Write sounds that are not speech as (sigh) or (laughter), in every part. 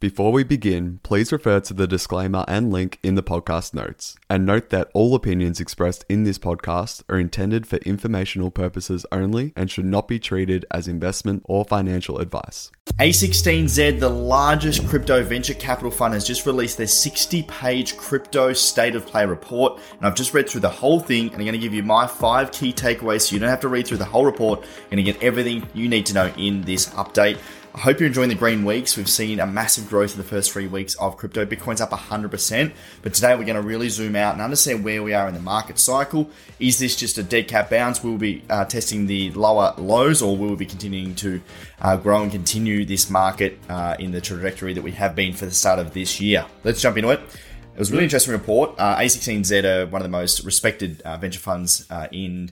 Before we begin, please refer to the disclaimer and link in the podcast notes. And note that all opinions expressed in this podcast are intended for informational purposes only and should not be treated as investment or financial advice. A16Z, the largest crypto venture capital fund, has just released their 60 page crypto state of play report. And I've just read through the whole thing and I'm going to give you my five key takeaways so you don't have to read through the whole report. You're going to get everything you need to know in this update. I hope you're enjoying the green weeks. We've seen a massive growth in the first three weeks of crypto. Bitcoin's up 100%. But today we're going to really zoom out and understand where we are in the market cycle. Is this just a dead cat bounce? Will we be uh, testing the lower lows or will we be continuing to uh, grow and continue this market uh, in the trajectory that we have been for the start of this year? Let's jump into it. It was a really interesting report. Uh, A16Z are one of the most respected uh, venture funds uh, in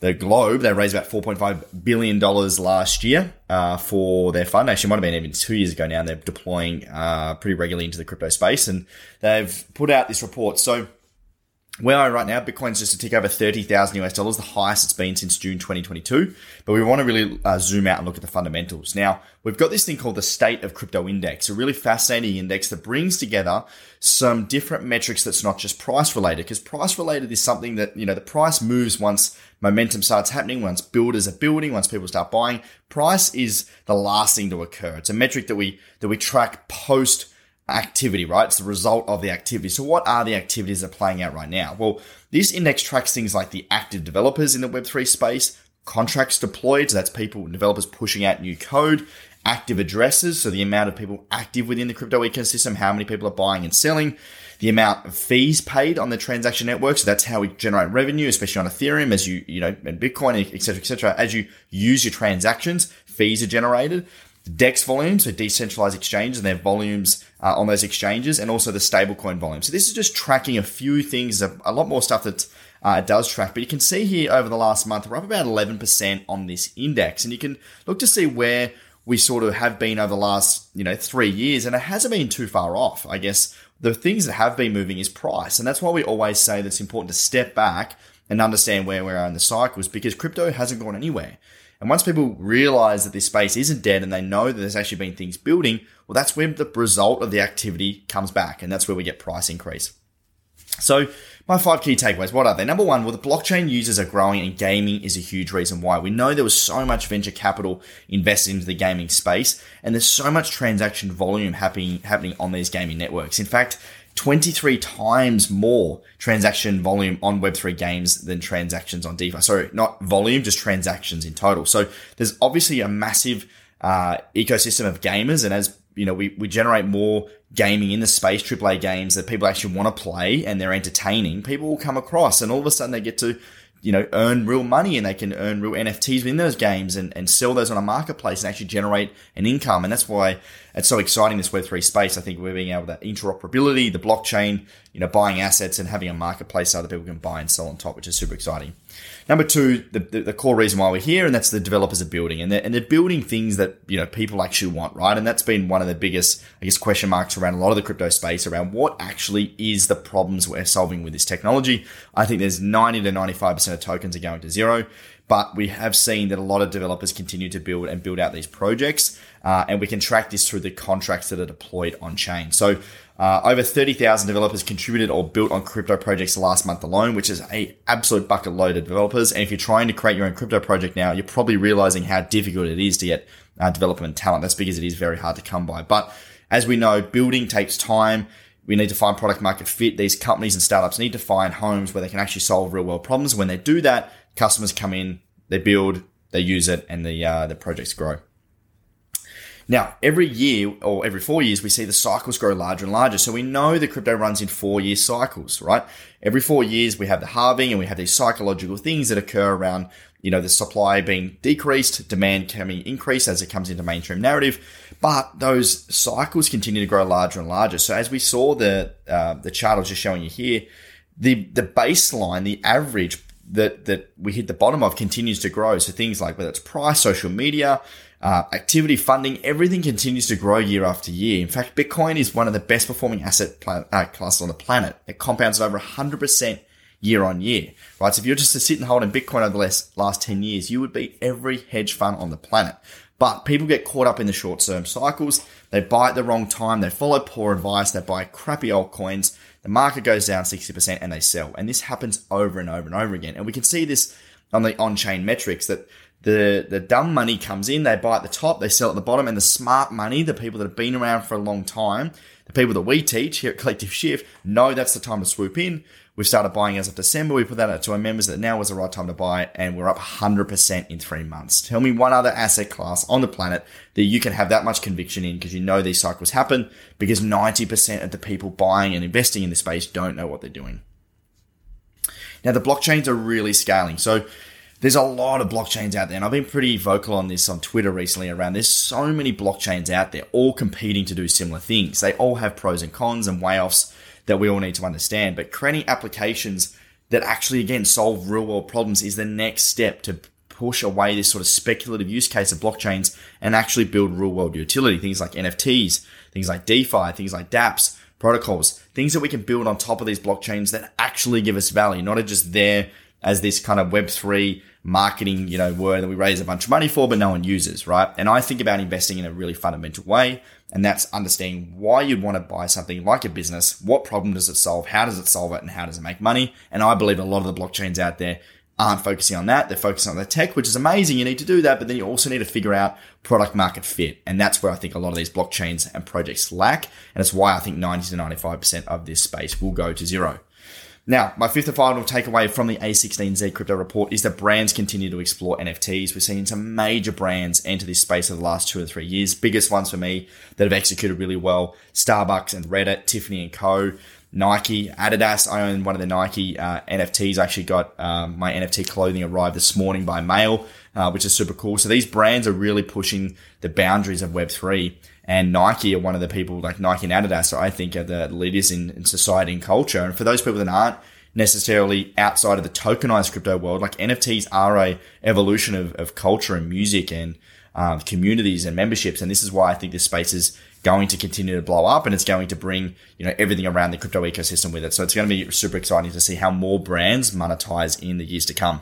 the Globe, they raised about $4.5 billion last year uh, for their fund. Actually, might have been even two years ago now. They're deploying uh, pretty regularly into the crypto space. And they've put out this report. So where I am right now, Bitcoin's just a tick over 30,000 US dollars, the highest it's been since June 2022. But we want to really uh, zoom out and look at the fundamentals. Now, we've got this thing called the State of Crypto Index, a really fascinating index that brings together some different metrics that's not just price related, because price related is something that, you know, the price moves once momentum starts happening, once builders are building, once people start buying. Price is the last thing to occur. It's a metric that we, that we track post activity, right? It's the result of the activity. So what are the activities that are playing out right now? Well, this index tracks things like the active developers in the Web3 space, contracts deployed, so that's people, developers pushing out new code, active addresses, so the amount of people active within the crypto ecosystem, how many people are buying and selling, the amount of fees paid on the transaction network. So that's how we generate revenue, especially on Ethereum, as you, you know, and Bitcoin, et cetera, et cetera. As you use your transactions, fees are generated. DEX volumes, so decentralized exchanges and their volumes uh, on those exchanges, and also the stablecoin volume. So this is just tracking a few things, a, a lot more stuff that uh, does track. But you can see here over the last month, we're up about 11% on this index, and you can look to see where we sort of have been over the last, you know, three years, and it hasn't been too far off. I guess the things that have been moving is price, and that's why we always say that it's important to step back and understand where we are in the cycles because crypto hasn't gone anywhere. And once people realize that this space isn't dead and they know that there's actually been things building, well, that's where the result of the activity comes back. And that's where we get price increase. So my five key takeaways, what are they? Number one, well, the blockchain users are growing and gaming is a huge reason why. We know there was so much venture capital invested into the gaming space and there's so much transaction volume happening, happening on these gaming networks. In fact, 23 times more transaction volume on Web3 games than transactions on DeFi. Sorry, not volume, just transactions in total. So there's obviously a massive uh, ecosystem of gamers. And as you know, we, we generate more gaming in the space, AAA games that people actually want to play and they're entertaining, people will come across and all of a sudden they get to you know, earn real money and they can earn real NFTs within those games and, and sell those on a marketplace and actually generate an income. And that's why it's so exciting, this Web3 space. I think we're being able to interoperability, the blockchain, you know, buying assets and having a marketplace so other people can buy and sell on top, which is super exciting. Number two, the, the, the, core reason why we're here, and that's the developers are building, and they're, and they're building things that you know people actually want, right? And that's been one of the biggest, I guess, question marks around a lot of the crypto space around what actually is the problems we're solving with this technology. I think there's 90 to 95 percent of tokens are going to zero, but we have seen that a lot of developers continue to build and build out these projects, uh, and we can track this through the contracts that are deployed on chain. So uh, over 30,000 developers contributed or built on crypto projects last month alone, which is a absolute bucket load of developers. And if you're trying to create your own crypto project now, you're probably realizing how difficult it is to get uh, development talent. That's because it is very hard to come by. But as we know, building takes time. We need to find product market fit. These companies and startups need to find homes where they can actually solve real world problems. When they do that, customers come in, they build, they use it, and the uh, the projects grow. Now, every year or every four years, we see the cycles grow larger and larger. So we know the crypto runs in four year cycles, right? Every four years, we have the halving and we have these psychological things that occur around, you know, the supply being decreased, demand coming increased as it comes into mainstream narrative. But those cycles continue to grow larger and larger. So as we saw the, uh, the chart I was just showing you here, the, the baseline, the average that, that we hit the bottom of continues to grow. So things like whether it's price, social media, uh, activity funding, everything continues to grow year after year. In fact, Bitcoin is one of the best performing asset pl- uh, classes on the planet. It compounds at over 100% year on year, right? So if you're just to sit and hold in Bitcoin over the last, last 10 years, you would beat every hedge fund on the planet. But people get caught up in the short term cycles. They buy at the wrong time. They follow poor advice. They buy crappy altcoins. The market goes down 60% and they sell. And this happens over and over and over again. And we can see this on the on chain metrics that the, the dumb money comes in, they buy at the top, they sell at the bottom, and the smart money, the people that have been around for a long time, the people that we teach here at Collective Shift know that's the time to swoop in. We've started buying as of December. We put that out to our members that now was the right time to buy, and we're up 100% in three months. Tell me one other asset class on the planet that you can have that much conviction in because you know these cycles happen because 90% of the people buying and investing in this space don't know what they're doing. Now, the blockchains are really scaling. So, there's a lot of blockchains out there, and I've been pretty vocal on this on Twitter recently around there's so many blockchains out there, all competing to do similar things. They all have pros and cons and way offs that we all need to understand. But creating applications that actually, again, solve real world problems is the next step to push away this sort of speculative use case of blockchains and actually build real world utility. Things like NFTs, things like DeFi, things like dApps, protocols, things that we can build on top of these blockchains that actually give us value, not just there as this kind of Web3 marketing, you know, word that we raise a bunch of money for, but no one uses, right? And I think about investing in a really fundamental way. And that's understanding why you'd want to buy something like a business. What problem does it solve? How does it solve it? And how does it make money? And I believe a lot of the blockchains out there aren't focusing on that. They're focusing on the tech, which is amazing. You need to do that, but then you also need to figure out product market fit. And that's where I think a lot of these blockchains and projects lack. And it's why I think 90 to 95% of this space will go to zero. Now, my fifth and final takeaway from the A16Z crypto report is that brands continue to explore NFTs. We're seeing some major brands enter this space over the last two or three years. Biggest ones for me that have executed really well: Starbucks and Reddit, Tiffany and Co. Nike, Adidas. I own one of the Nike uh, NFTs. I actually got um, my NFT clothing arrived this morning by mail, uh, which is super cool. So these brands are really pushing the boundaries of Web3 and Nike are one of the people like Nike and Adidas, I think are the leaders in, in society and culture. And for those people that aren't necessarily outside of the tokenized crypto world, like NFTs are a evolution of, of culture and music and um, communities and memberships. And this is why I think this space is going to continue to blow up and it's going to bring, you know, everything around the crypto ecosystem with it. So it's going to be super exciting to see how more brands monetize in the years to come.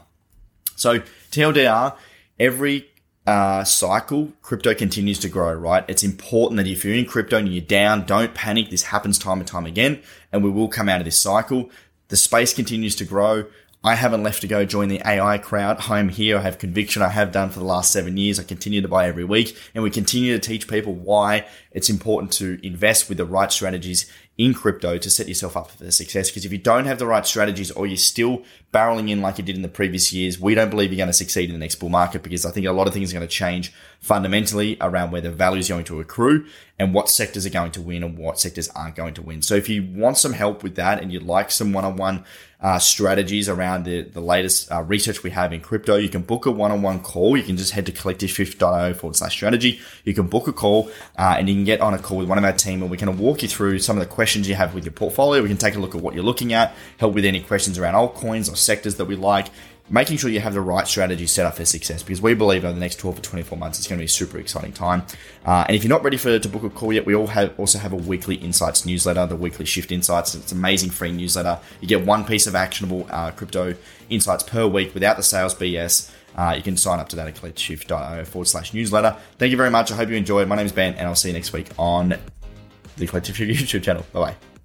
So TLDR, every uh, cycle, crypto continues to grow, right? It's important that if you're in crypto and you're down, don't panic. This happens time and time again, and we will come out of this cycle. The space continues to grow. I haven't left to go join the AI crowd. I'm here. I have conviction. I have done for the last seven years. I continue to buy every week and we continue to teach people why it's important to invest with the right strategies in crypto to set yourself up for success. Because if you don't have the right strategies or you're still barreling in like you did in the previous years, we don't believe you're going to succeed in the next bull market because I think a lot of things are going to change fundamentally around where the value is going to accrue and what sectors are going to win and what sectors aren't going to win. So if you want some help with that and you'd like some one-on-one uh, strategies around the, the latest uh, research we have in crypto, you can book a one-on-one call. You can just head to collectiveshift.io forward slash strategy. You can book a call uh, and you can get on a call with one of our team and we can walk you through some of the questions you have with your portfolio. We can take a look at what you're looking at, help with any questions around altcoins or sectors that we like, making sure you have the right strategy set up for success because we believe over the next 12 to 24 months it's going to be a super exciting time. Uh, and if you're not ready for to book a call yet, we all have also have a weekly insights newsletter, the weekly shift insights. It's an amazing free newsletter. You get one piece of actionable uh, crypto insights per week without the sales BS. Uh, you can sign up to that at collectiveshift.io forward slash newsletter. Thank you very much. I hope you enjoyed. My name is Ben, and I'll see you next week on the Collective Shift (laughs) YouTube channel. Bye bye.